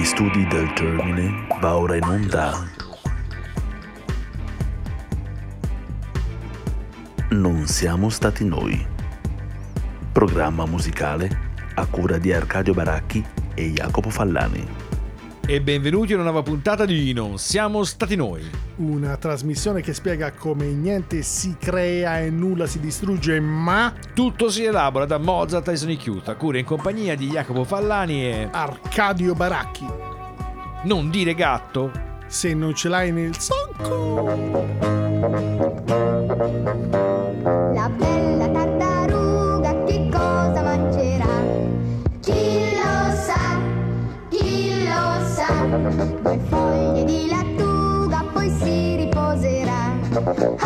Dagli studi del Termine va ora in onda. Non siamo stati noi. Programma musicale a cura di Arcadio Baracchi e Jacopo Fallani. E benvenuti a una nuova puntata di Non siamo stati noi. Una trasmissione che spiega come niente si crea e nulla si distrugge, ma Tutto si elabora da Mozart ai Sonic Youth, a cura in compagnia di Jacopo Fallani e... Arcadio Baracchi. Non dire gatto? Se non ce l'hai nel sacco. La bella Due foglie di lattuga poi si riposerà. Ah ah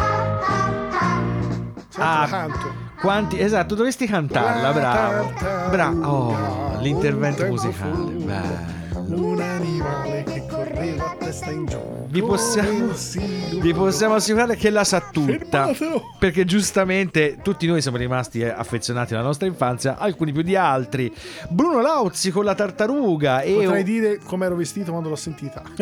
ah. Ah. canto. Quanti... Esatto, dovresti cantarla, La bravo. Bravo. Oh, l'intervento musicale. Bello. Un animale che correva a testa in giù. Vi possiamo, vi possiamo assicurare che la sa tutta. Fermatelo! Perché giustamente tutti noi siamo rimasti affezionati alla nostra infanzia, alcuni più di altri. Bruno Lauzi con la tartaruga e Potrei dire come ero vestito quando l'ho sentita.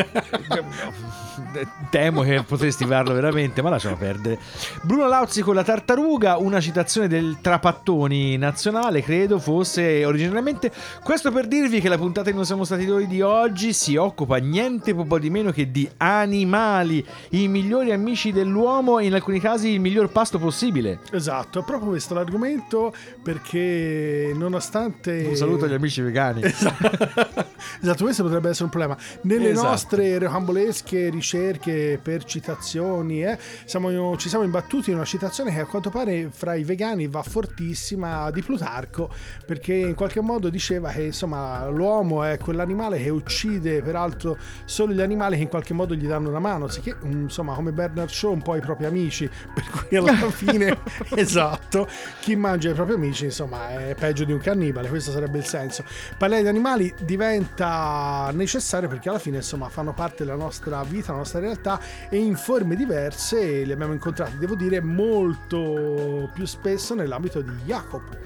Temo che potresti farlo veramente, ma lasciamo perdere. Bruno Lauzi con la tartaruga, una citazione del Trapattoni nazionale, credo fosse originariamente. Questo per dirvi che la puntata di Non siamo stati noi di oggi si occupa niente po' di meno che di animali, i migliori amici dell'uomo e in alcuni casi il miglior pasto possibile. esatto, è proprio questo l'argomento perché nonostante... Un saluto agli amici vegani. esatto, questo potrebbe essere un problema. Nelle Esatto. nostre rocambolesche ricerche per citazioni, eh, siamo- ci siamo imbattuti in una citazione che a quanto pare fra i vegani va fortissima di Plutarco, perché in qualche modo diceva che insomma l'uomo è quell'animale che uccide peraltro solo gli animali che in qualche modo gli danno una mano, sicché mm, insomma come Bernard Shaw un po' i propri amici, per cui alla fine esatto, chi mangia i propri amici insomma è peggio di un cannibale, questo sarebbe il senso. Parlare di animali diventa necessario perché alla fine insomma fanno parte della nostra vita, la nostra realtà e in forme diverse li abbiamo incontrati, devo dire, molto più spesso nell'ambito di Jacopo.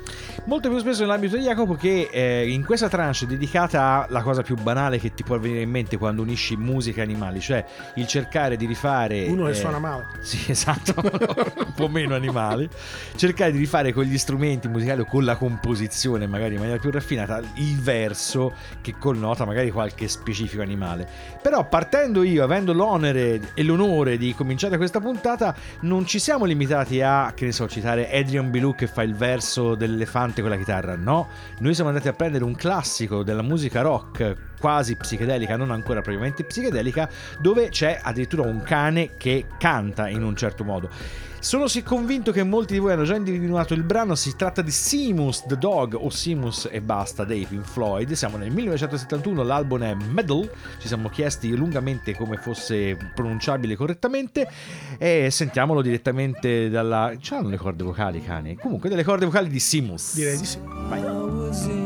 Molto più spesso nell'ambito di Jacopo che eh, in questa tranche dedicata alla cosa più banale che ti può venire in mente quando unisci musica e animali, cioè il cercare di rifare... Uno che eh, suona male. Sì, esatto, un po' meno animali. Cercare di rifare con gli strumenti musicali o con la composizione, magari in maniera più raffinata, il verso che connota magari qualche specifico animale. Però partendo io, avendo l'onere e l'onore di cominciare questa puntata, non ci siamo limitati a, che ne so, citare Adrian Bilou che fa il verso dell'elefante con la chitarra, no. Noi siamo andati a prendere un classico della musica rock quasi psichedelica, non ancora propriamente psichedelica, dove c'è addirittura un cane che canta in un certo modo. Sono sì convinto che molti di voi hanno già individuato il brano, si tratta di Seamus the Dog o Seamus e basta dei Pink Floyd. Siamo nel 1971, l'album è Medal, ci siamo chiesti lungamente come fosse pronunciabile correttamente e sentiamolo direttamente dalla... C'hanno le corde vocali cani? Comunque delle corde vocali di Seamus. Direi di sì. Vai.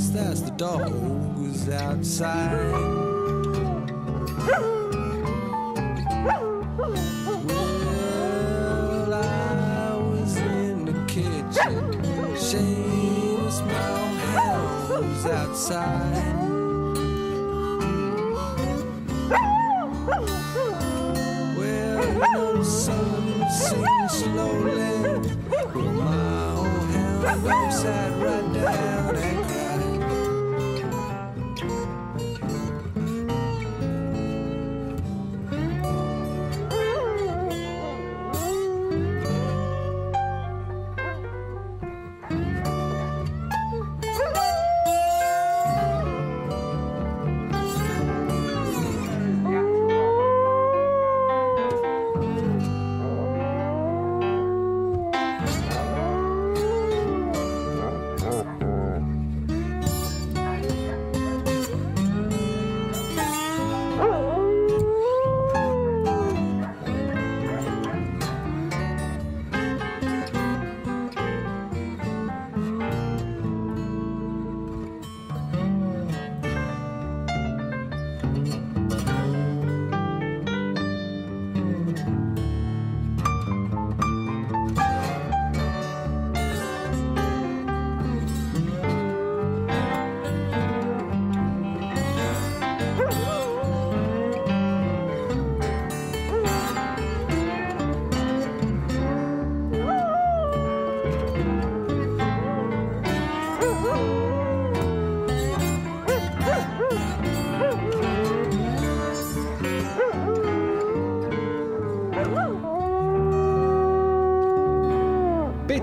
Shameless, that's the dog was outside. Well, I was in the kitchen. My hell was outside. Well, the sun sinks slowly. Well, my old hound sat right down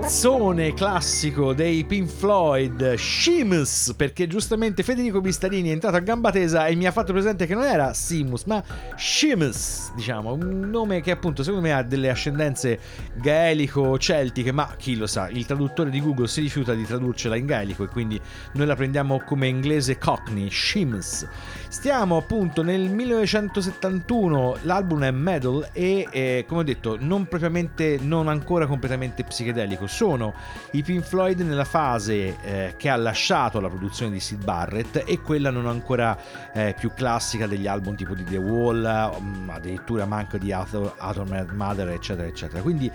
pezzone classico dei Pink Floyd, Shimus, perché giustamente Federico Bistarini è entrato a gamba tesa e mi ha fatto presente che non era Simus, ma Shimus, diciamo, un nome che appunto secondo me ha delle ascendenze gaelico-celtiche, ma chi lo sa, il traduttore di Google si rifiuta di tradurcela in gaelico e quindi noi la prendiamo come inglese Cockney, Shimus. Stiamo appunto nel 1971, l'album è Metal e eh, come ho detto non propriamente, non ancora completamente psichedelico, sono i Pink Floyd nella fase eh, che ha lasciato la produzione di Sid Barrett e quella non ancora eh, più classica degli album tipo di The Wall, mm, addirittura manco di Arthur Mother eccetera eccetera. Quindi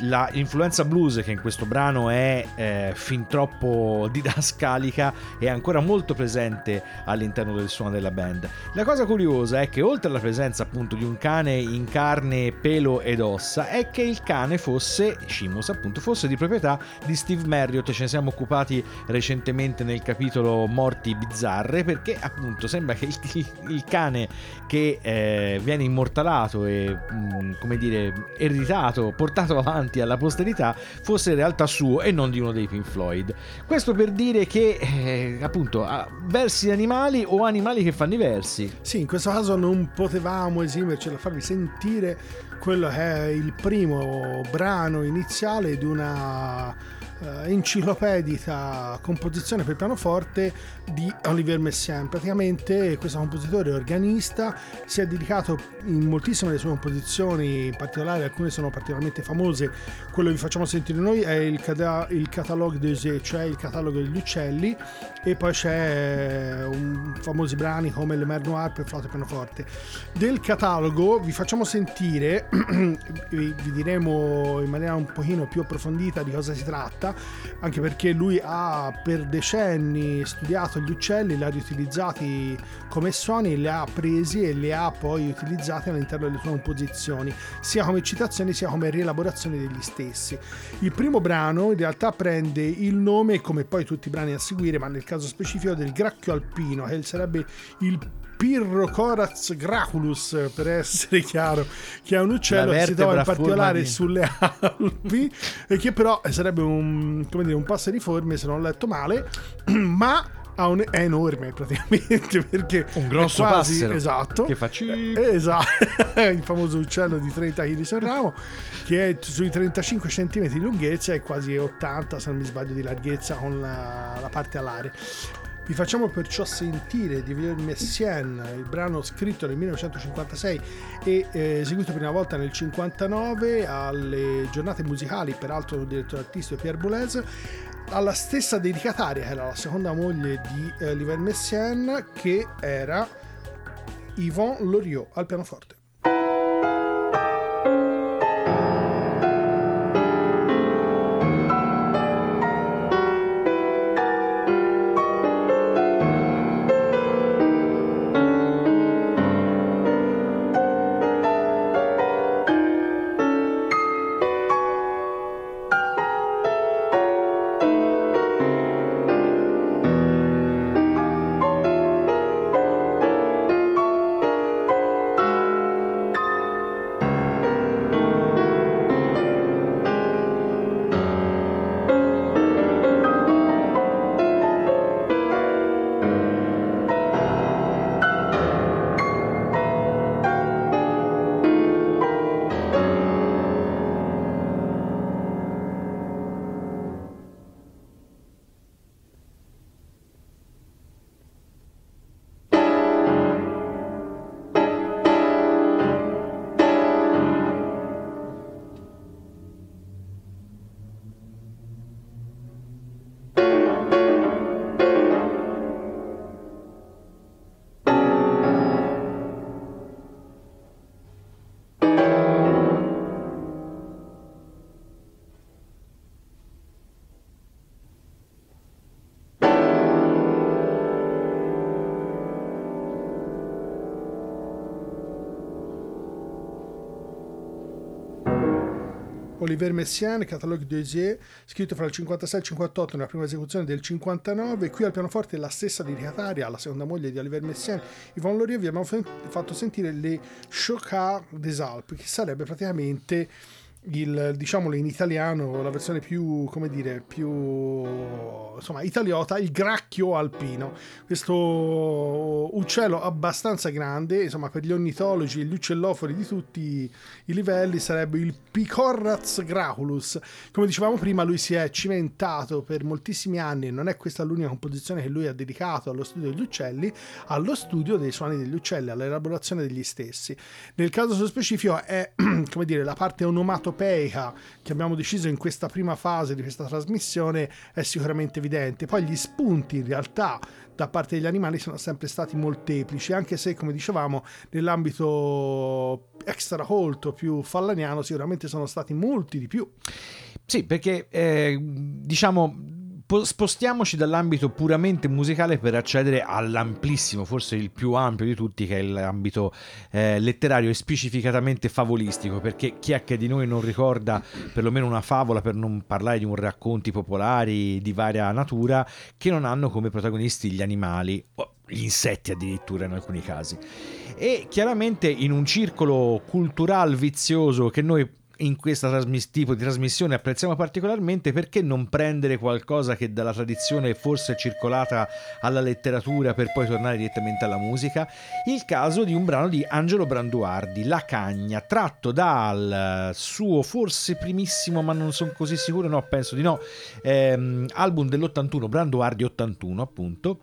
la influenza blues che in questo brano è eh, fin troppo didascalica è ancora molto presente all'interno del suono della band. La cosa curiosa è che oltre alla presenza appunto di un cane in carne, pelo ed ossa è che il cane fosse, Shimus appunto, fosse di proprietà di Steve Marriott, ce ne siamo occupati recentemente nel capitolo Morti bizzarre perché appunto sembra che il, il cane che eh, viene immortalato e mh, come dire ereditato, portato avanti alla posterità fosse in realtà suo e non di uno dei Pink Floyd. Questo per dire che eh, appunto versi animali o animali che fanno i versi. Sì, in questo caso non potevamo esimerci da farvi sentire quello che è il primo brano iniziale di una eh, enciclopedica composizione per pianoforte di Olivier Messiaen. Praticamente questo compositore organista si è dedicato in moltissime delle sue composizioni, in particolare alcune sono particolarmente famose, quello che vi facciamo sentire noi è il, cata- il catalogue des cioè il catalogo degli uccelli, e poi c'è un, famosi brani come Le Mer Noir per flauto e pianoforte. Del catalogo vi facciamo sentire, vi diremo in maniera un pochino più approfondita di cosa si tratta, anche perché lui ha per decenni studiato gli uccelli, li ha riutilizzati come suoni, li ha presi e li ha poi utilizzati all'interno delle sue composizioni, sia come citazioni sia come rielaborazioni degli stessi. Il primo brano in realtà prende il nome, come poi tutti i brani a seguire, ma nel caso specifico del gracchio alpino, che sarebbe il Pyrrhocorax graculus per essere chiaro che è un uccello che si trova in particolare di- sulle Alpi e che però sarebbe un, come dire, un passeriforme se non ho letto male ma un- è enorme praticamente perché Un grosso quasi, passero. esatto. Che fa ci- eh, esatto. Il famoso uccello di 30 kg sul ramo che è sui 35 cm di lunghezza e quasi 80 se non mi sbaglio di larghezza con la, la parte alare vi facciamo perciò sentire di Villeneuve Messiaen, il brano scritto nel 1956 e eh, eseguito per una volta nel 59 alle giornate musicali, peraltro del direttore artistico Pierre Boulez, alla stessa dedicataria, che era la seconda moglie di eh, Liver Messiaen, che era Yvonne Loriot al pianoforte. Olivier Messiaen, Catalogue Yeux, scritto fra il 56 e il 58 nella prima esecuzione del 59. Qui al pianoforte la stessa dedicataria, la seconda moglie di Olivier Messiaen, Yvonne Laurier, vi abbiamo fatto sentire le Chocard des Alpes, che sarebbe praticamente il, diciamolo in italiano, la versione più, come dire, più insomma, italiota, il gracchio alpino. Questo uccello abbastanza grande, insomma, per gli ornitologi e gli uccellofori di tutti i livelli sarebbe il Picorraz graculus. Come dicevamo prima, lui si è cimentato per moltissimi anni, non è questa l'unica composizione che lui ha dedicato allo studio degli uccelli, allo studio dei suoni degli uccelli, all'elaborazione degli stessi. Nel caso specifico è, come dire, la parte onomatopeica che abbiamo deciso in questa prima fase di questa trasmissione è sicuramente evidente. Poi gli spunti in realtà da parte degli animali sono sempre stati molteplici, anche se come dicevamo nell'ambito extra colto più fallaniano sicuramente sono stati molti di più. Sì, perché eh, diciamo spostiamoci dall'ambito puramente musicale per accedere all'amplissimo, forse il più ampio di tutti, che è l'ambito eh, letterario e specificatamente favolistico, perché chi è che di noi non ricorda perlomeno una favola, per non parlare di un racconti popolari di varia natura, che non hanno come protagonisti gli animali, o gli insetti addirittura in alcuni casi. E chiaramente in un circolo cultural vizioso che noi in questo trasmis- tipo di trasmissione apprezziamo particolarmente perché non prendere qualcosa che dalla tradizione forse è circolata alla letteratura per poi tornare direttamente alla musica? Il caso di un brano di Angelo Branduardi La Cagna tratto dal suo forse primissimo ma non sono così sicuro no penso di no ehm, album dell'81 Branduardi 81 appunto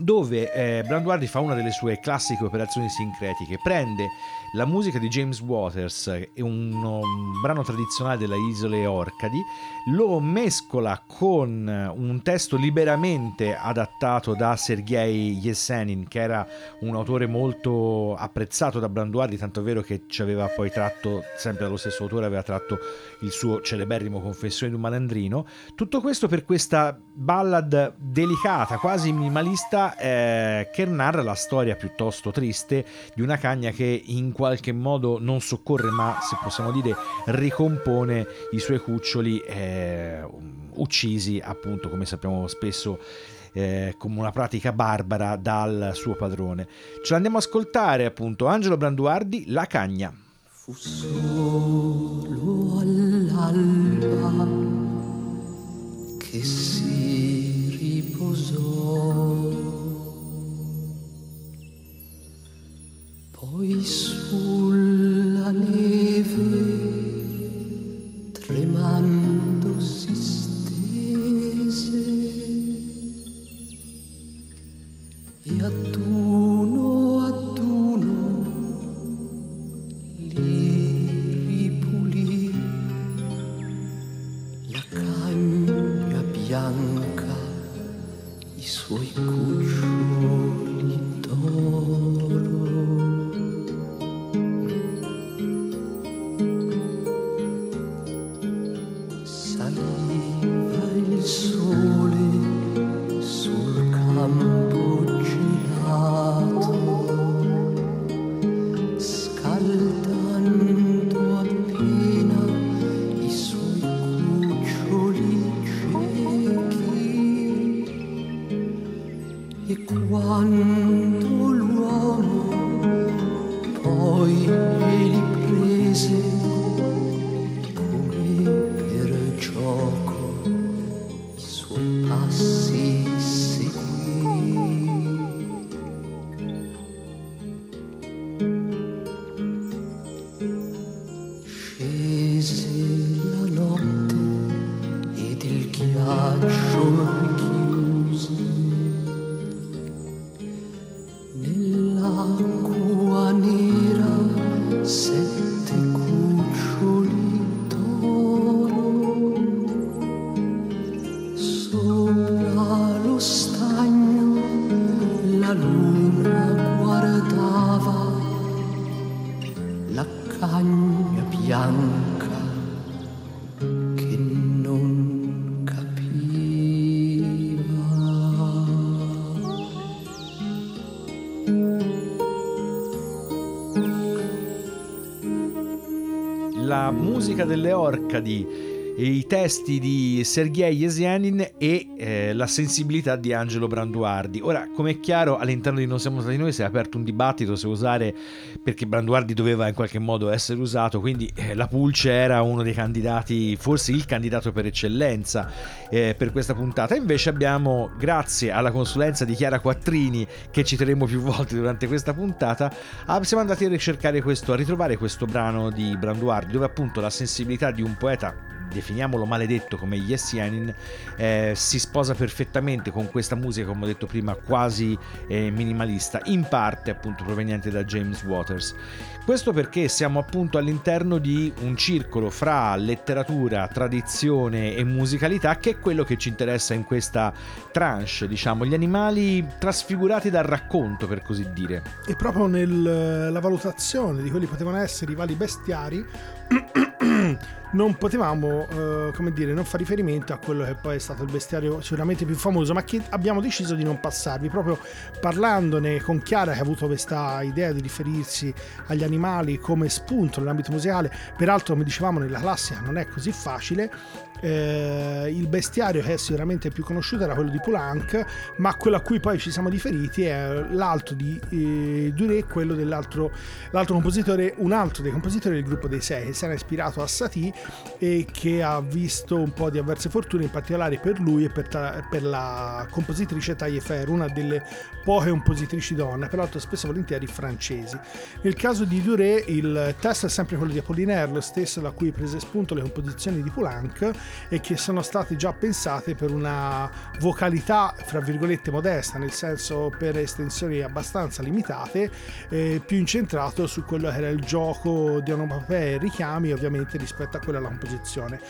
dove eh, Branduardi fa una delle sue classiche operazioni sincretiche, prende la musica di James Waters, un, un brano tradizionale delle isole Orcadi, lo mescola con un testo liberamente adattato da Sergei Yesenin, che era un autore molto apprezzato da Branduardi, tanto è vero che ci aveva poi tratto, sempre dallo stesso autore, aveva tratto il suo celeberrimo Confessione di un malandrino. Tutto questo per questa ballad delicata, quasi minimalista, eh, che narra la storia piuttosto triste di una cagna che in qualche modo non soccorre, ma se possiamo dire ricompone i suoi cuccioli eh, uccisi, appunto, come sappiamo spesso. Eh, come una pratica barbara dal suo padrone. Ce l'andiamo a ascoltare appunto Angelo Branduardi, La Cagna. Fu solo all'alba che si riposò. Poi sulla neve tremando cagna bianca che non capiva. la musica delle Orcadi i testi di Sergei Yesianin e eh, la sensibilità di Angelo Branduardi. Ora, come è chiaro, all'interno di Non siamo stati noi si è aperto un dibattito se usare, perché Branduardi doveva in qualche modo essere usato, quindi eh, la Pulce era uno dei candidati, forse il candidato per eccellenza eh, per questa puntata. Invece abbiamo, grazie alla consulenza di Chiara Quattrini, che citeremo più volte durante questa puntata, ah, siamo andati a ricercare questo, a ritrovare questo brano di Branduardi, dove appunto la sensibilità di un poeta definiamolo maledetto come Yes Yanin, eh, si sposa perfettamente con questa musica, come ho detto prima, quasi eh, minimalista, in parte appunto proveniente da James Waters. Questo perché siamo appunto all'interno di un circolo fra letteratura, tradizione e musicalità che è quello che ci interessa in questa tranche, diciamo, gli animali trasfigurati dal racconto, per così dire. E proprio nella valutazione di quelli che potevano essere i vari bestiari non potevamo, eh, come dire, non fare riferimento a quello che poi è stato il bestiario sicuramente più famoso, ma che abbiamo deciso di non passarvi, proprio parlandone con Chiara che ha avuto questa idea di riferirsi agli animali come spunto nell'ambito museale, peraltro come dicevamo nella classica non è così facile, eh, il bestiario che è sicuramente più conosciuto era quello di Poulenc, ma quello a cui poi ci siamo riferiti è l'altro di eh, Duret, quello dell'altro l'altro compositore, un altro dei compositori del gruppo dei sei, che si era ispirato a Satie e che ha visto un po' di avverse fortune, in particolare per lui e per, ta- per la compositrice Taillefer, una delle poche compositrici donne, peraltro spesso e volentieri francesi. Nel caso di Duret il testo è sempre quello di Apollinaire, lo stesso da cui prese spunto le composizioni di Poulenc e che sono state già pensate per una vocalità, fra virgolette, modesta, nel senso per estensioni abbastanza limitate, eh, più incentrato su quello che era il gioco di onomatopee e richiami, ovviamente rispetto a quella della composizione.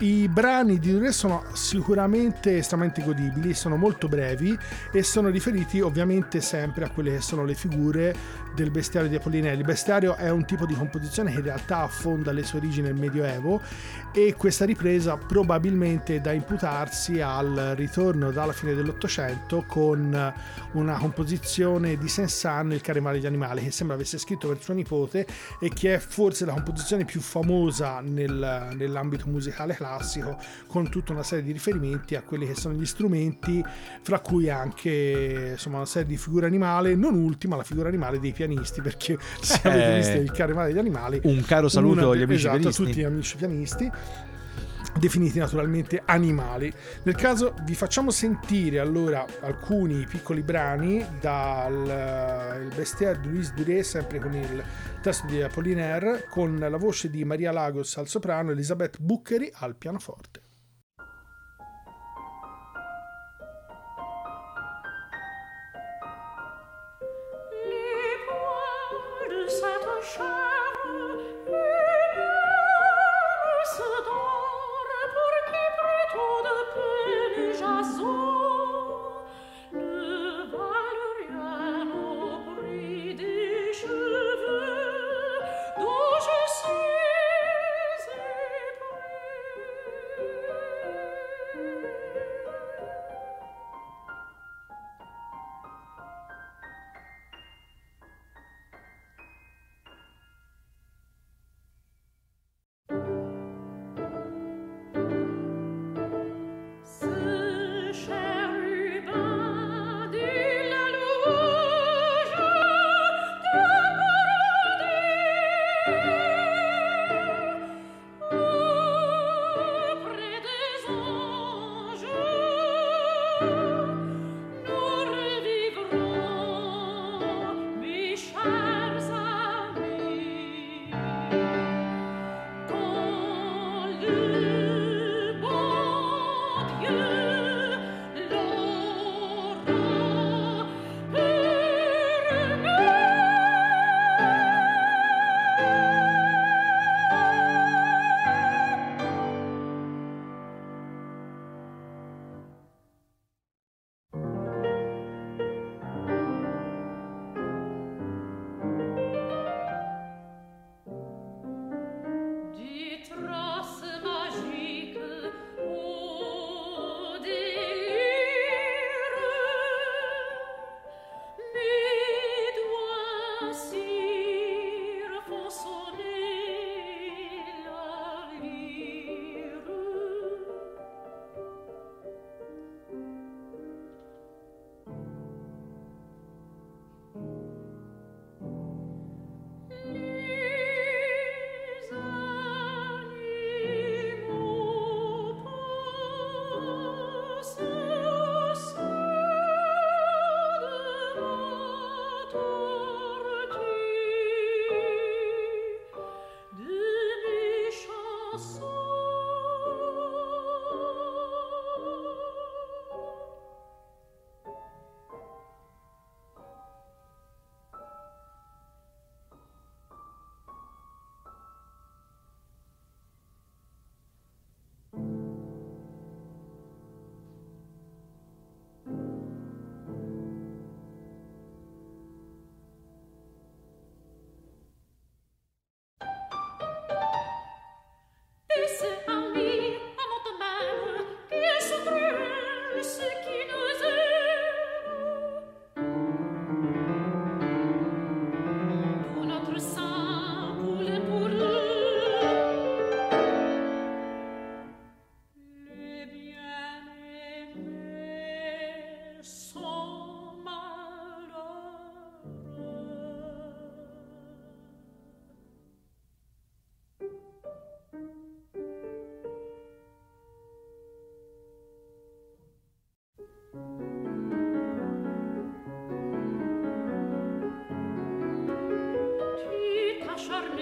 I brani di Duret sono sicuramente estremamente godibili, sono molto brevi e sono riferiti ovviamente sempre a quelle che sono le figure del bestiario di Apollinelli. Il bestiario è un tipo di composizione che in realtà affonda le sue origini nel Medioevo e questa ripresa probabilmente è da imputarsi al ritorno dalla fine dell'Ottocento con una composizione di Saint-Saëns, Il care male degli animali, che sembra avesse scritto per suo nipote e che è forse la composizione più famosa nel, nell'ambito musicale classico, con tutta una serie di riferimenti a quelli che sono gli strumenti, fra cui anche insomma, una serie di figure animali, non ultima la figura animale dei pianisti, perché se avete visto il care male degli animali, Un caro saluto una- agli amici esatto, a pianisti. tutti gli amici pianisti definiti naturalmente animali. Nel caso vi facciamo sentire allora alcuni piccoli brani dal il bestiario di Louis Duret, sempre con il testo di Apollinaire, con la voce di Maria Lagos al soprano e Elisabeth Buccheri al pianoforte.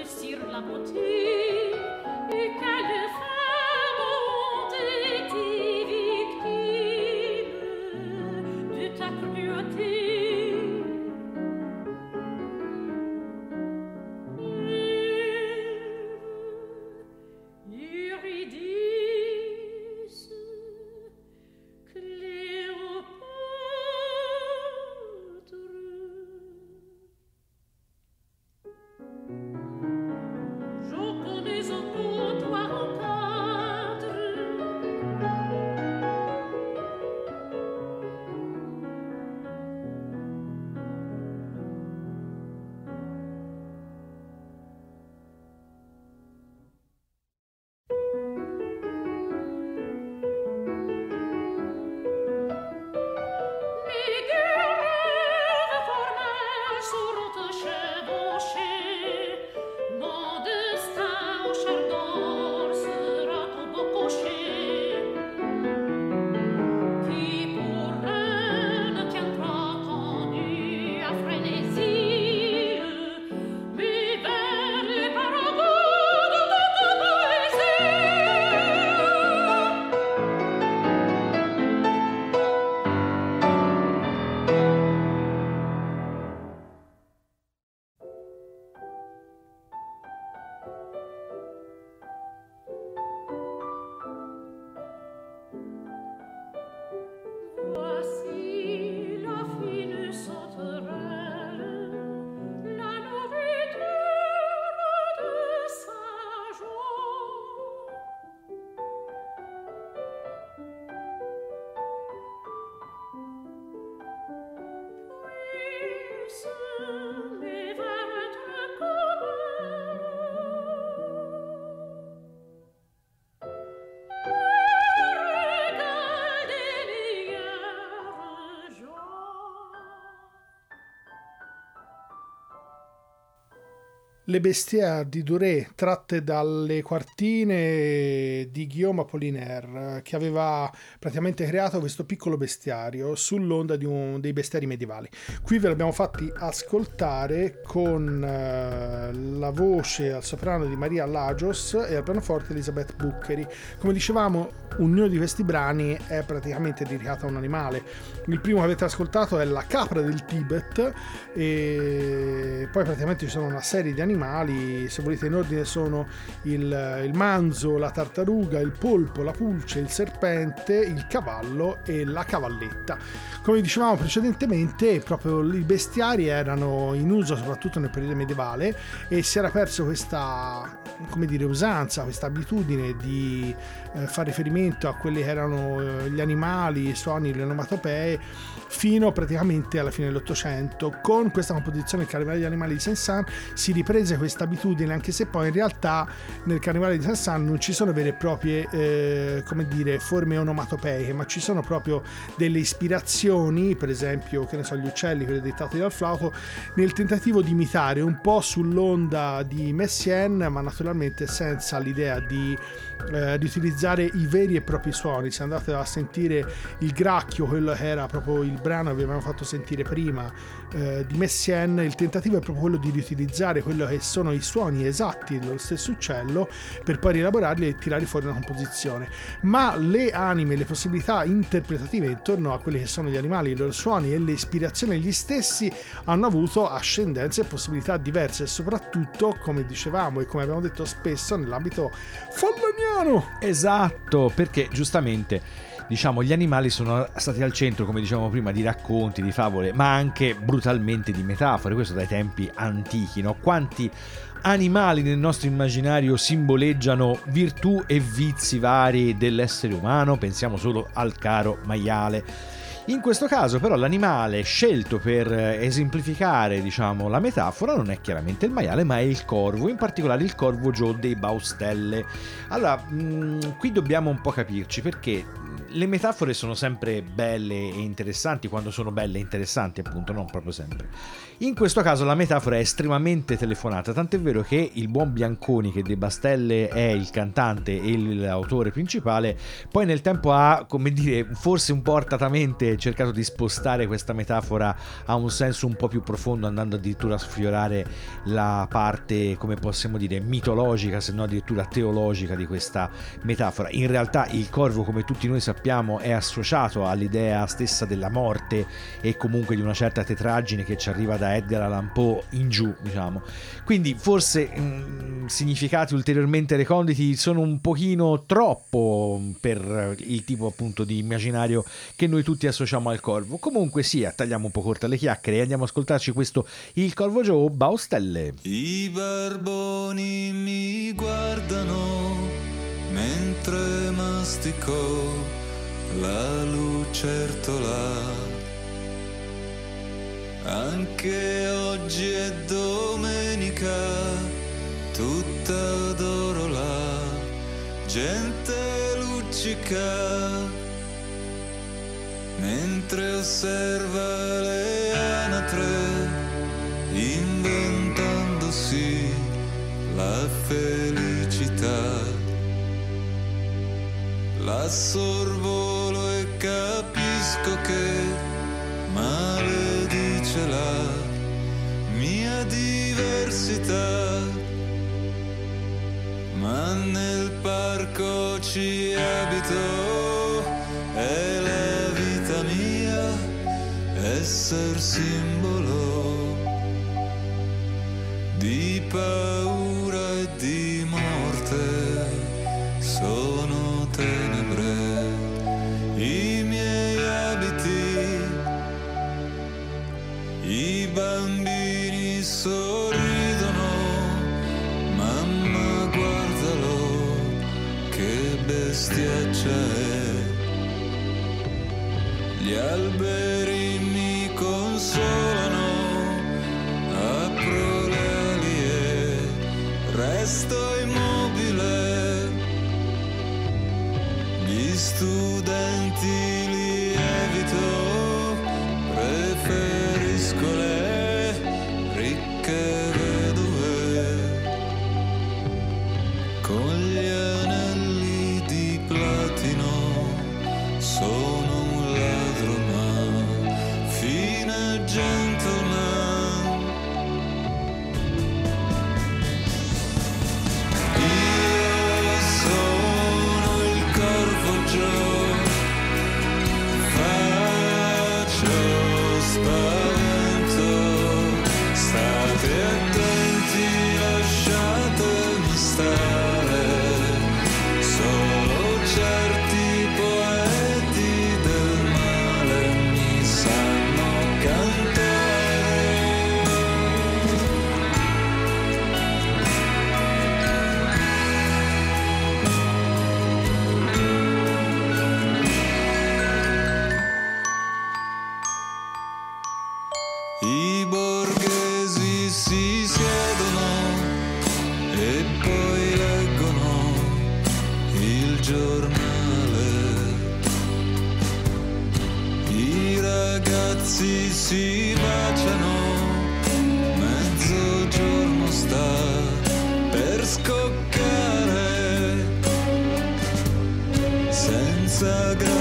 sur la beauté Le bestiaire di Duré, tratte dalle quartine di Guillaume Apollinaire, che aveva praticamente creato questo piccolo bestiario sull'onda di un, dei bestiari medievali. Qui ve l'abbiamo fatti ascoltare con eh, la voce al soprano di Maria Lajos e al pianoforte Elisabeth Buccheri. Come dicevamo, ognuno di questi brani è praticamente dedicato a un animale. Il primo che avete ascoltato è La capra del Tibet e poi praticamente ci sono una serie di animali, se volete in ordine sono il, il manzo, la tartaruga, il polpo, la pulce, il serpente, il cavallo e la cavalletta. Come dicevamo precedentemente, proprio i bestiari erano in uso soprattutto nel periodo medievale e si era perso questa, come dire, usanza, questa abitudine di eh, fare riferimento a quelli che erano eh, gli animali, i suoni, le onomatopee fino praticamente alla fine dell'Ottocento. Con questa composizione del Carnevale degli Animali di Saint-Saëns si riprese questa abitudine, anche se poi in realtà nel Carnevale di Saint-Saëns non ci sono vere e proprie, eh, come dire, forme onomatopeiche, ma ci sono proprio delle ispirazioni, per esempio, che ne so, gli uccelli, quelli dettati dal flauto, nel tentativo di imitare un po' sull'onda di Messiaen, ma naturalmente senza l'idea di eh, di utilizzare i veri e propri suoni. Se andate a sentire il gracchio, quello che era proprio il brano che vi avevamo fatto sentire prima eh, di Messiaen, il tentativo è proprio quello di riutilizzare quello che sono i suoni esatti dello stesso uccello per poi rielaborarli e tirare fuori una composizione. Ma le anime, le possibilità interpretative intorno a quelli che sono gli animali, i loro suoni e le ispirazioni degli stessi hanno avuto ascendenze e possibilità diverse, soprattutto, come dicevamo e come abbiamo detto spesso, nell'ambito folloniano. Esatto, perché giustamente diciamo gli animali sono stati al centro, come dicevamo prima, di racconti, di favole, ma anche brutalmente di metafore, questo dai tempi antichi, no? Quanti animali nel nostro immaginario simboleggiano virtù e vizi vari dell'essere umano, pensiamo solo al caro maiale. In questo caso però l'animale scelto per esemplificare diciamo, la metafora non è chiaramente il maiale ma è il corvo, in particolare il corvo Joe dei Baustelle. Allora, mh, qui dobbiamo un po' capirci perché le metafore sono sempre belle e interessanti quando sono belle e interessanti, appunto, non proprio sempre. In questo caso la metafora è estremamente telefonata, tant'è vero che il buon Bianconi, che De Bastelle è il cantante e l'autore principale, poi nel tempo ha, come dire, forse un po' artatamente cercato di spostare questa metafora a un senso un po' più profondo, andando addirittura a sfiorare la parte, come possiamo dire, mitologica, se no addirittura teologica di questa metafora. In realtà il corvo, come tutti noi sappiamo, è associato all'idea stessa della morte e comunque di una certa tetraggine che ci arriva da Edgar Allan Poe in giù, diciamo. Quindi forse mh, significati ulteriormente reconditi sono un pochino troppo per il tipo appunto di immaginario che noi tutti associamo al corvo. Comunque sia, tagliamo un po' corta le chiacchiere e andiamo a ascoltarci questo Il Corvo Joe Baustelle. I barboni mi guardano mentre mastico la lucertola. Anche oggi è domenica, tutta d'oro la gente luccica. Mentre osserva le anatre, inventandosi la felicità. La sorvolo e capisco che diversità. Ma nel parco ci abito, è la vita mia, esser simbolo di paura e di morte sono tenebre poi leggono il giornale. I ragazzi si baciano, mezzogiorno sta per scoccare senza grazia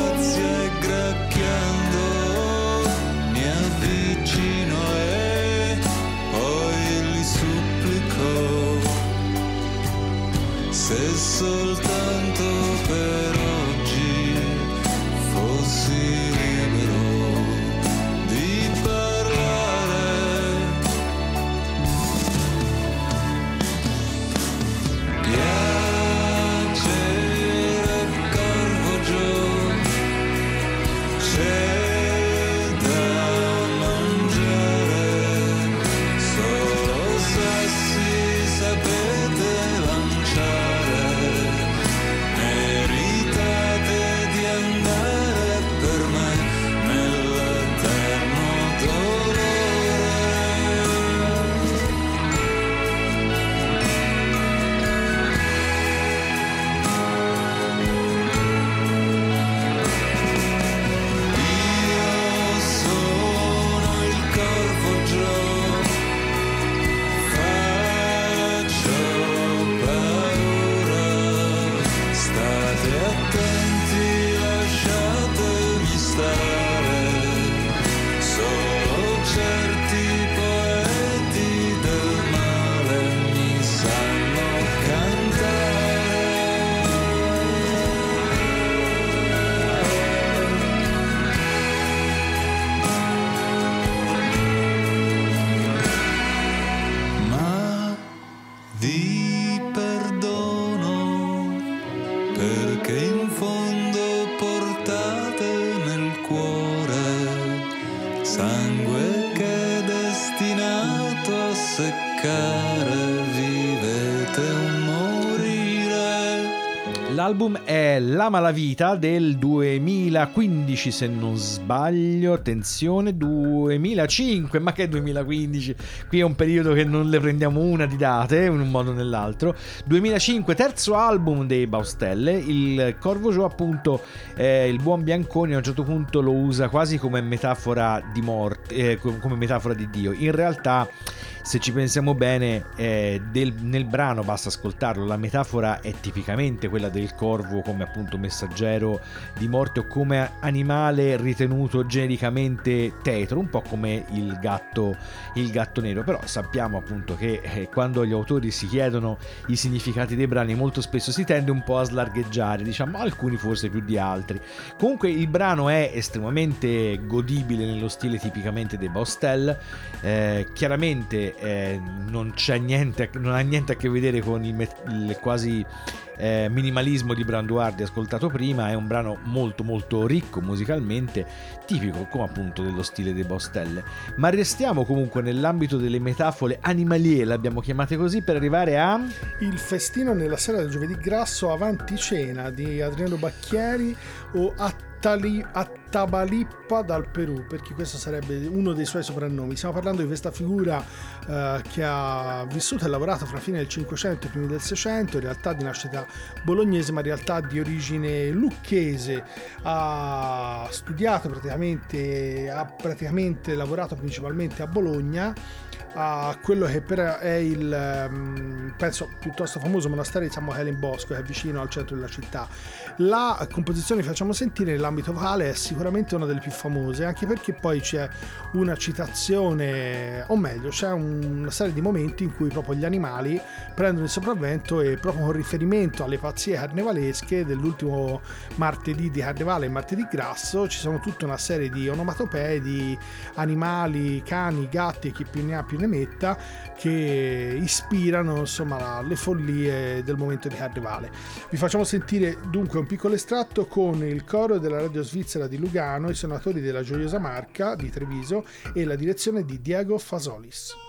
se la vita del 2015 se non sbaglio, attenzione 2005, ma che 2015? Qui è un periodo che non le prendiamo una di date in un modo o nell'altro. 2005, terzo album dei Baustelle, il Corvo Joe appunto eh, il buon Bianconi a un certo punto lo usa quasi come metafora di morte, eh, come metafora di Dio. In realtà se ci pensiamo bene, eh, del- nel brano basta ascoltarlo. La metafora è tipicamente quella del corvo come appunto messaggero di morte o come animale ritenuto genericamente tetro, un po' come il gatto, il gatto nero. Però sappiamo appunto che eh, quando gli autori si chiedono i significati dei brani, molto spesso si tende un po' a slargheggiare, diciamo alcuni forse più di altri. Comunque il brano è estremamente godibile nello stile tipicamente dei Bostel. Eh, chiaramente eh, non niente, non ha niente a che vedere con il, met- il quasi eh, minimalismo di Branduardi ascoltato prima. È un brano molto molto ricco musicalmente, tipico come appunto dello stile dei Bostelle. Ma restiamo comunque nell'ambito delle metafore animalie, l'abbiamo chiamate così, per arrivare a. Il festino nella sera del giovedì grasso avanti cena di Adriano Bacchieri o Attali- Attabalippa dal Perù, perché questo sarebbe uno dei suoi soprannomi. Stiamo parlando di questa figura eh, che ha vissuto e lavorato fra fine del 500 e primi del 600, in realtà di nascita bolognese, ma in realtà di origine lucchese. Ha studiato praticamente, ha praticamente lavorato principalmente a Bologna a quello che per è il ehm, penso piuttosto famoso monastero di San Michele in Bosco che è vicino al centro della città la composizione che facciamo sentire nell'ambito vocale è sicuramente una delle più famose anche perché poi c'è una citazione o meglio c'è un- una serie di momenti in cui proprio gli animali prendono il sopravvento e proprio con riferimento alle pazzie carnevalesche dell'ultimo martedì di carnevale e martedì grasso ci sono tutta una serie di onomatopee di animali, cani, gatti e chi più ne ha più ne metta che ispirano insomma le follie del momento di carnevale. Vi facciamo sentire dunque un piccolo estratto con il coro della radio svizzera di Lugano, i suonatori della Gioiosa Marca di Treviso e la direzione di Diego Fasolis.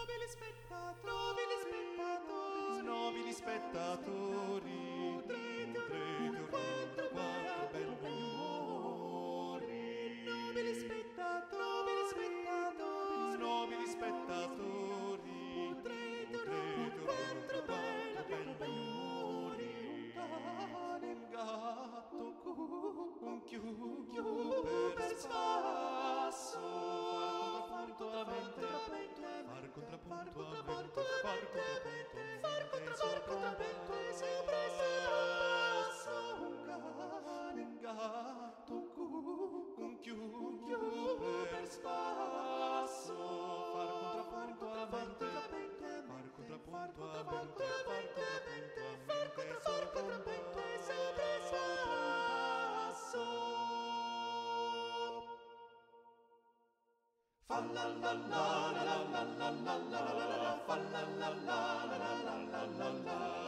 Fa la la la la la la la la la la la la fa la la la la la la la la la fa la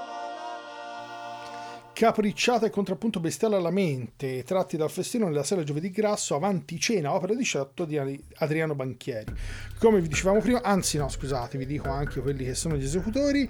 la Incapricciata e contrappunto bestiale alla mente, tratti dal festino nella sera Giovedì Grasso, Avanti Cena, opera 18 di Adriano Banchieri. Come vi dicevamo prima, anzi no, scusate, vi dico anche quelli che sono gli esecutori,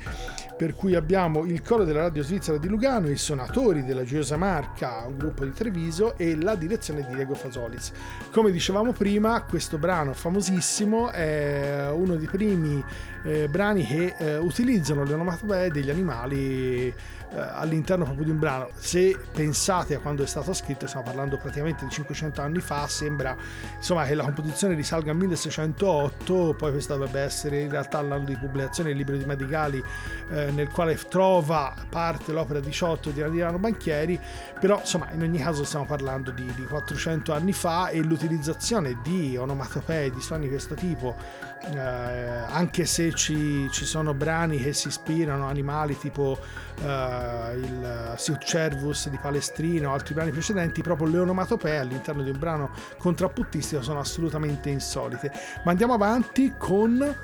per cui abbiamo il coro della radio svizzera di Lugano, i sonatori della Gioiosa Marca, un gruppo di Treviso e la direzione di Diego Fasolis. Come dicevamo prima, questo brano famosissimo è uno dei primi eh, brani che eh, utilizzano le onomatopee degli animali all'interno proprio di un brano. Se pensate a quando è stato scritto, stiamo parlando praticamente di 500 anni fa, sembra insomma che la composizione risalga al 1608, poi questa dovrebbe essere in realtà l'anno di pubblicazione del libro di Madigali eh, nel quale trova parte l'opera 18 di Adriano Banchieri, però insomma in ogni caso stiamo parlando di, di 400 anni fa e l'utilizzazione di onomatopee, di suoni di questo tipo, eh, anche se ci, ci sono brani che si ispirano a animali tipo eh, il Siut Cervus di Palestrino o altri brani precedenti, proprio le onomatopee all'interno di un brano contrapputtistico sono assolutamente insolite. Ma andiamo avanti con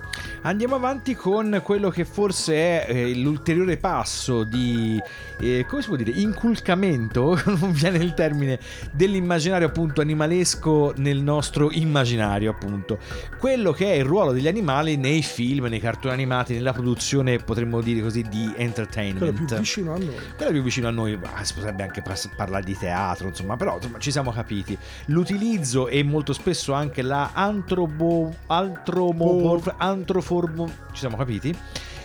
Andiamo avanti con quello che forse è eh, l'ulteriore passo di, eh, come si può dire, inculcamento, non viene il termine, dell'immaginario appunto animalesco nel nostro immaginario appunto. Quello che è il ruolo degli animali nei film, nei cartoni animati, nella produzione potremmo dire così di entertainment. quello più vicino a noi. Quella più vicino a noi, ma si potrebbe anche parlare di teatro, insomma, però insomma, ci siamo capiti. L'utilizzo e molto spesso anche la antropo, antromomorf- antroformo, ci siamo capiti?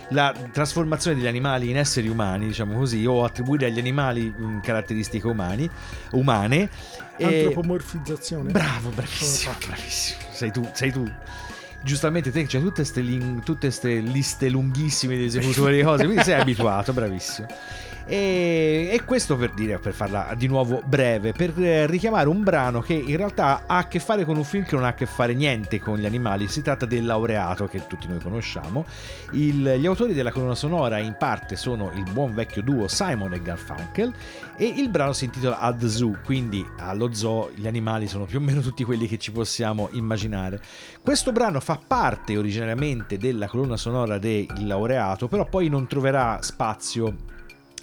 La trasformazione degli animali in esseri umani, diciamo così, o attribuire agli animali caratteristiche umani, umane. e- Antropomorfizzazione. Bravo, bravissimo, bravissimo. Sei tu, sei tu. Giustamente te c'hai tutte queste liste lunghissime di esecutori di cose, quindi sei abituato, bravissimo. E, e questo per dire, per farla di nuovo breve, per eh, richiamare un brano che in realtà ha a che fare con un film che non ha a che fare niente con gli animali. Si tratta del laureato che tutti noi conosciamo. Il- gli autori della colonna sonora in parte sono il buon vecchio duo Simon e Garfunkel e il brano si intitola the Zoo, quindi allo zoo gli animali sono più o meno tutti quelli che ci possiamo immaginare. Questo brano fa parte originariamente della colonna sonora del laureato, però poi non troverà spazio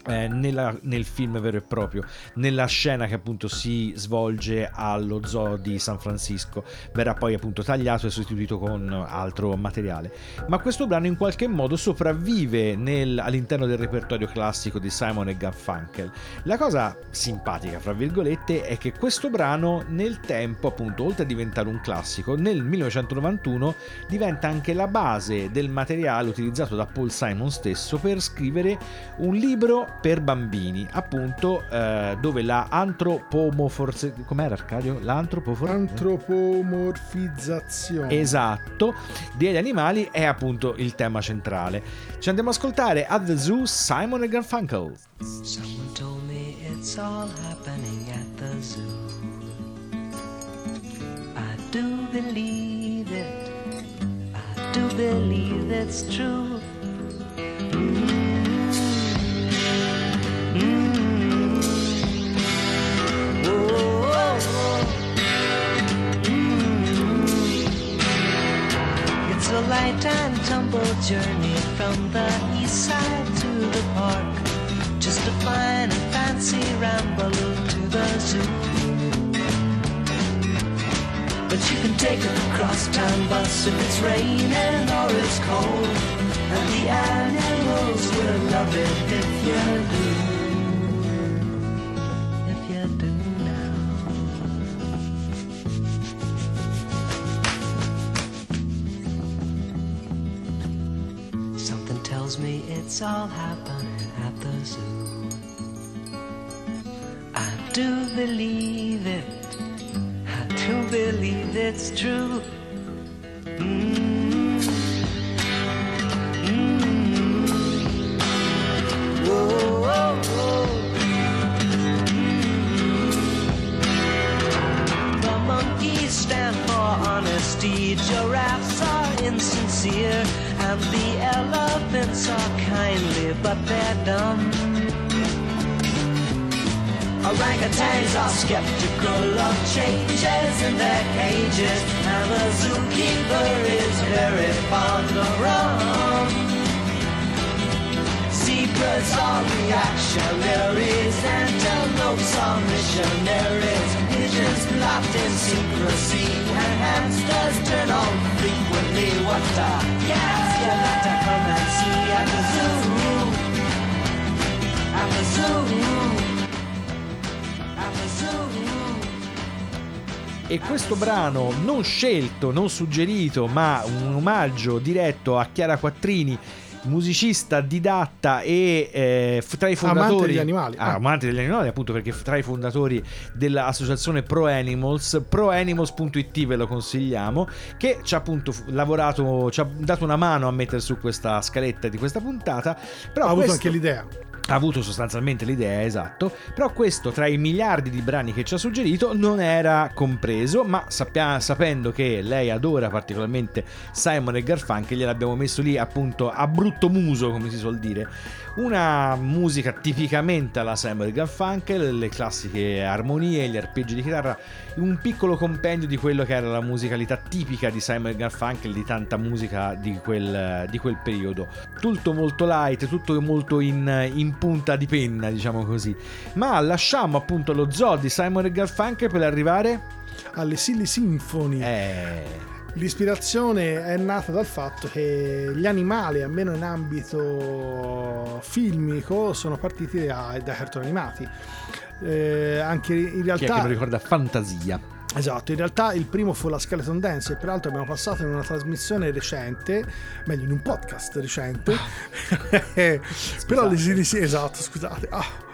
eh, nella- nel film vero e proprio, nella scena che appunto si svolge allo zoo di San Francisco, verrà poi appunto tagliato e sostituito con altro materiale. Ma questo brano in qualche modo sopravvive nel- all'interno del repertorio classico di Simon e Garfunkel. La cosa simpatica, fra virgolette, è che questo brano nel tempo, appunto, oltre a diventare un classico, nel 1991 diventa anche la base del materiale utilizzato da Paul Simon stesso per scrivere un libro per bambini, appunto, eh, dove la antropomorfizzazione. Com'era Arcadio? L'antropofor- Antropomorfizzazione. Esatto, degli animali è appunto il tema centrale. Ci andiamo ad ascoltare At the Zoo Simon e Garfunkel. Someone told me it's all happening at the zoo. I do believe it. I do believe it's true. Light and tumble journey from the east side to the park. Just a fine and fancy ramble to the zoo. But you can take a crosstown bus if it's raining or it's cold. And the animals will love it if you do. All happening at the zoo. I do believe it. I do believe it's true. But they're dumb. Orangutans are skeptical of changes in their cages, and the zookeeper is very fond of rum. Birds are reactionaries, antelopes are missionaries, pigeons locked in secrecy, and hamsters turn on frequently. What a gas you like to come and see at the zoo, at the zoo. E questo brano non scelto, non suggerito, ma un omaggio diretto a Chiara Quattrini, musicista didatta e eh, tra i Amante fondatori degli animali. Ah, amante degli animali appunto perché tra i fondatori dell'associazione Pro Animals proanimals.it ve lo consigliamo che ci ha appunto lavorato ci ha dato una mano a mettere su questa scaletta di questa puntata però Ha avuto questo- anche l'idea. Ha avuto sostanzialmente l'idea, esatto, però questo tra i miliardi di brani che ci ha suggerito non era compreso, ma sappia- sapendo che lei adora particolarmente Simon e Garfunkel, gliel'abbiamo messo lì appunto a brutto muso, come si suol dire. Una musica tipicamente alla Simon e Garfunkel, le classiche armonie, gli arpeggi di chitarra, un piccolo compendio di quello che era la musicalità tipica di Simon e Garfunkel, di tanta musica di quel, di quel periodo. Tutto molto light, tutto molto in, in punta di penna, diciamo così. Ma lasciamo appunto lo zoo di Simon e Garfunkel per arrivare... Alle Silly Symphony. Eh, L'ispirazione è nata dal fatto che gli animali, almeno in ambito filmico, sono partiti da, da cartoni animati. Eh, anche in chi è che realtà lo ricorda Fantasia? Esatto, in realtà il primo fu la Skeleton Dance e peraltro abbiamo passato in una trasmissione recente, meglio in un podcast recente, però le- le- sì, esatto, scusate, Ah.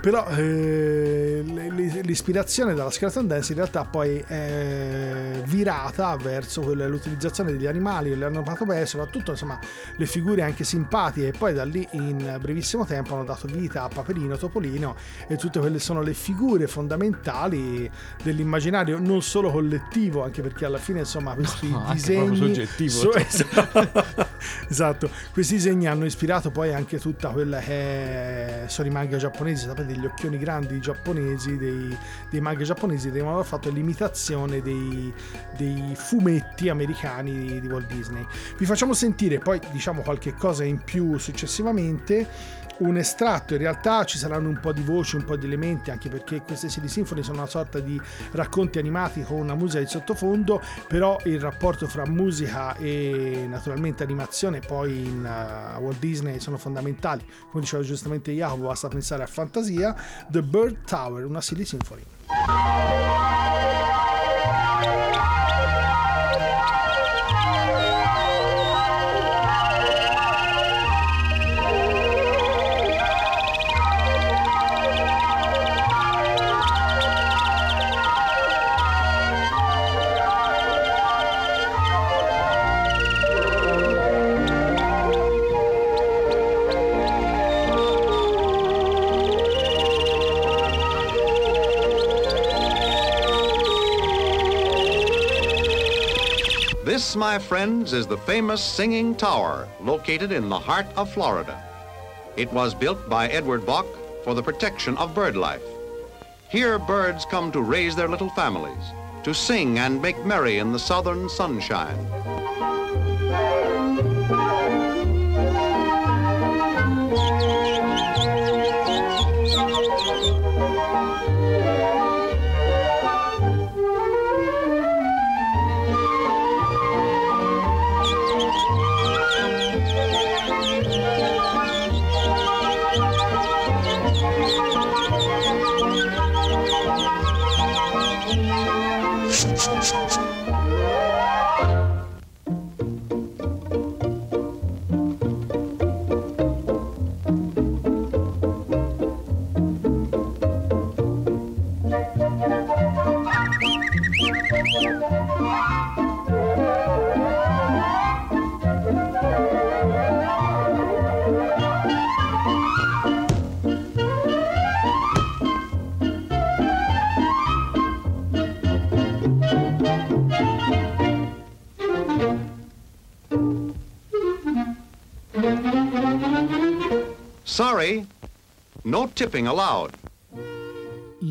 Però eh, le- le- l'ispirazione dalla Skeleton Dance in realtà poi è virata verso l'utilizzazione degli animali, l'onomatopea, soprattutto insomma le figure anche simpatiche e poi da lì in brevissimo tempo hanno dato vita a Paperino, Topolino e tutte quelle sono le figure fondamentali dell'immaginario non solo collettivo, anche perché alla fine insomma questi No, disegni soggettivo. so- esatto, esatto. questi disegni hanno ispirato poi anche tutta quella che sono i manga giapponesi, sapete gli occhioni grandi giapponesi dei, dei manga giapponesi devono aver fatto l'imitazione dei, dei fumetti americani di, di Walt Disney. Vi facciamo sentire poi diciamo qualche cosa in più successivamente un estratto, in realtà ci saranno un po' di voci, un po' di elementi, anche perché queste CD Symphony sono una sorta di racconti animati con una musica di sottofondo, però il rapporto fra musica e naturalmente animazione poi in uh, Walt Disney sono fondamentali. Come diceva giustamente Jacopo, basta pensare a Fantasia, The Bird Tower, una CD Symphony. This, my friends, is the famous Singing Tower located in the heart of Florida. It was built by Edward Bach for the protection of bird life. Here, birds come to raise their little families, to sing and make merry in the southern sunshine. Tipping allowed.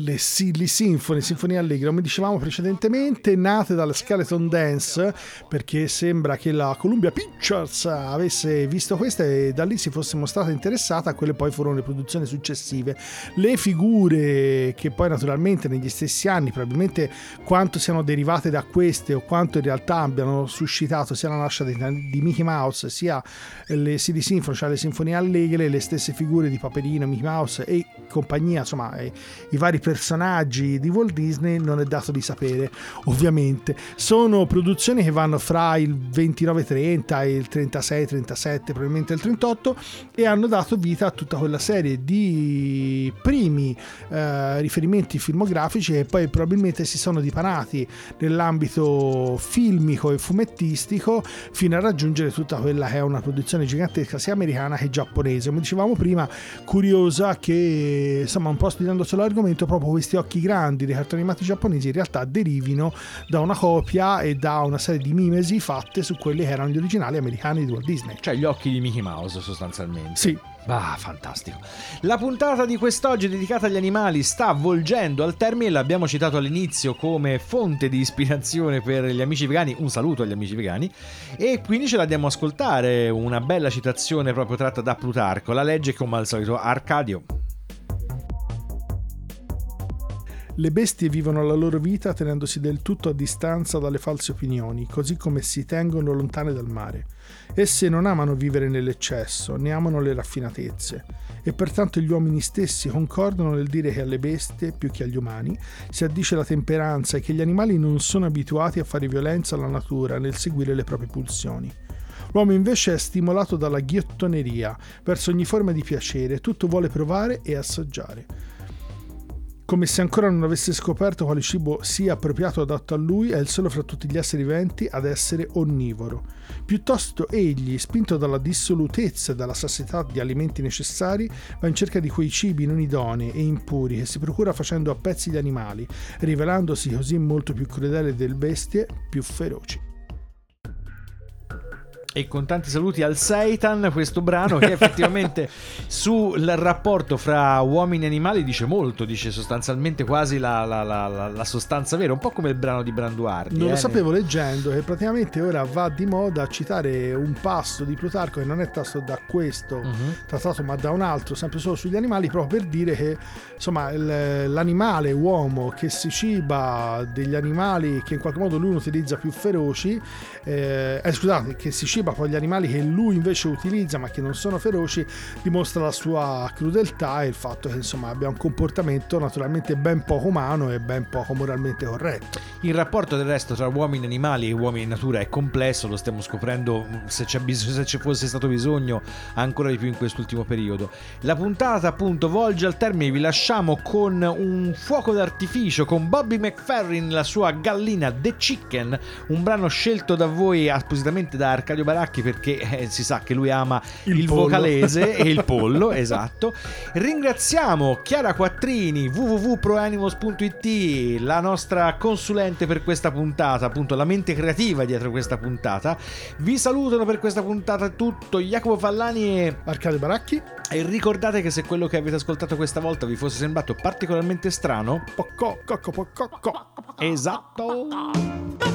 Le Silly Symphony, Sinfonia Allegra, come dicevamo precedentemente, nate dalla Skeleton Dance, perché sembra che la Columbia Pictures avesse visto queste e da lì si fosse mostrata interessata, a quelle poi furono le produzioni successive. Le figure che poi naturalmente negli stessi anni, probabilmente quanto siano derivate da queste o quanto in realtà abbiano suscitato sia la nascita di, di Mickey Mouse sia le Silly Symphony, cioè le Sinfonie Allegre, le stesse figure di Paperino, Mickey Mouse e compagnia, insomma i vari personaggi di Walt Disney non è dato di sapere ovviamente. Sono produzioni che vanno fra il 29-30 e il 36-37 probabilmente il 38 e hanno dato vita a tutta quella serie di primi eh, riferimenti filmografici che poi probabilmente si sono dipanati nell'ambito filmico e fumettistico fino a raggiungere tutta quella che è una produzione gigantesca sia americana che giapponese. Come dicevamo prima curiosa che insomma un po' studiando sull'argomento proprio questi occhi grandi dei cartoni animati giapponesi in realtà derivino da una copia e da una serie di mimesi fatte su quelli che erano gli originali americani di Walt Disney. Cioè gli occhi di Mickey Mouse sostanzialmente. Sì. Ah, fantastico. La puntata di quest'oggi dedicata agli animali sta volgendo al termine, l'abbiamo citato all'inizio come fonte di ispirazione per gli amici vegani, un saluto agli amici vegani, e quindi ce la andiamo a ascoltare, una bella citazione proprio tratta da Plutarco, la legge come al solito Arcadio. Le bestie vivono la loro vita tenendosi del tutto a distanza dalle false opinioni, così come si tengono lontane dal mare. Esse non amano vivere nell'eccesso, ne amano le raffinatezze, e pertanto gli uomini stessi concordano nel dire che alle bestie, più che agli umani, si addice la temperanza e che gli animali non sono abituati a fare violenza alla natura nel seguire le proprie pulsioni. L'uomo invece è stimolato dalla ghiottoneria verso ogni forma di piacere, tutto vuole provare e assaggiare come se ancora non avesse scoperto quale cibo sia appropriato e adatto a lui, è il solo fra tutti gli esseri viventi ad essere onnivoro. Piuttosto egli, spinto dalla dissolutezza e dalla sazietà di alimenti necessari, va in cerca di quei cibi non idonei e impuri che si procura facendo a pezzi gli animali, rivelandosi così molto più crudele delle bestie, più feroci. E con tanti saluti al Seitan, questo brano che effettivamente sul rapporto fra uomini e animali dice molto, dice sostanzialmente quasi la, la- la- la- la sostanza vera, un po' come il brano di Branduardi. Non eh, lo sapevo leggendo che praticamente ora va di moda citare un passo di Plutarco che non è tratto da questo Mhm. trattato ma da un altro, sempre solo sugli animali, proprio per dire che insomma l'animale uomo che si ciba degli animali che in qualche modo lui utilizza più feroci, eh, eh, scusate, che si ciba poi gli animali che lui invece utilizza ma che non sono feroci, dimostra la sua crudeltà e il fatto che insomma abbia un comportamento naturalmente ben poco umano e ben poco moralmente corretto. Il rapporto del resto tra uomini e animali e uomini e natura è complesso, lo stiamo scoprendo mm, se, c'è bis- se ci fosse stato bisogno ancora di più in quest'ultimo periodo. La puntata appunto volge al termine, vi lasciamo con un fuoco d'artificio con Bobby McFerrin, la sua gallina The Chicken, un brano scelto da voi appositamente da Arcadio Baracchi perché eh, si sa che lui ama il, Il vocalese e il pollo, esatto. Ringraziamo Chiara Quattrini, www.proanimals.it, la nostra consulente per questa puntata, appunto la mente creativa dietro questa puntata. Vi salutano per questa puntata tutto Jacopo Fallani e Arcade Baracchi, e ricordate che se quello che avete ascoltato questa volta vi fosse sembrato particolarmente strano, pocco, cocco, pocco, cocco. esatto.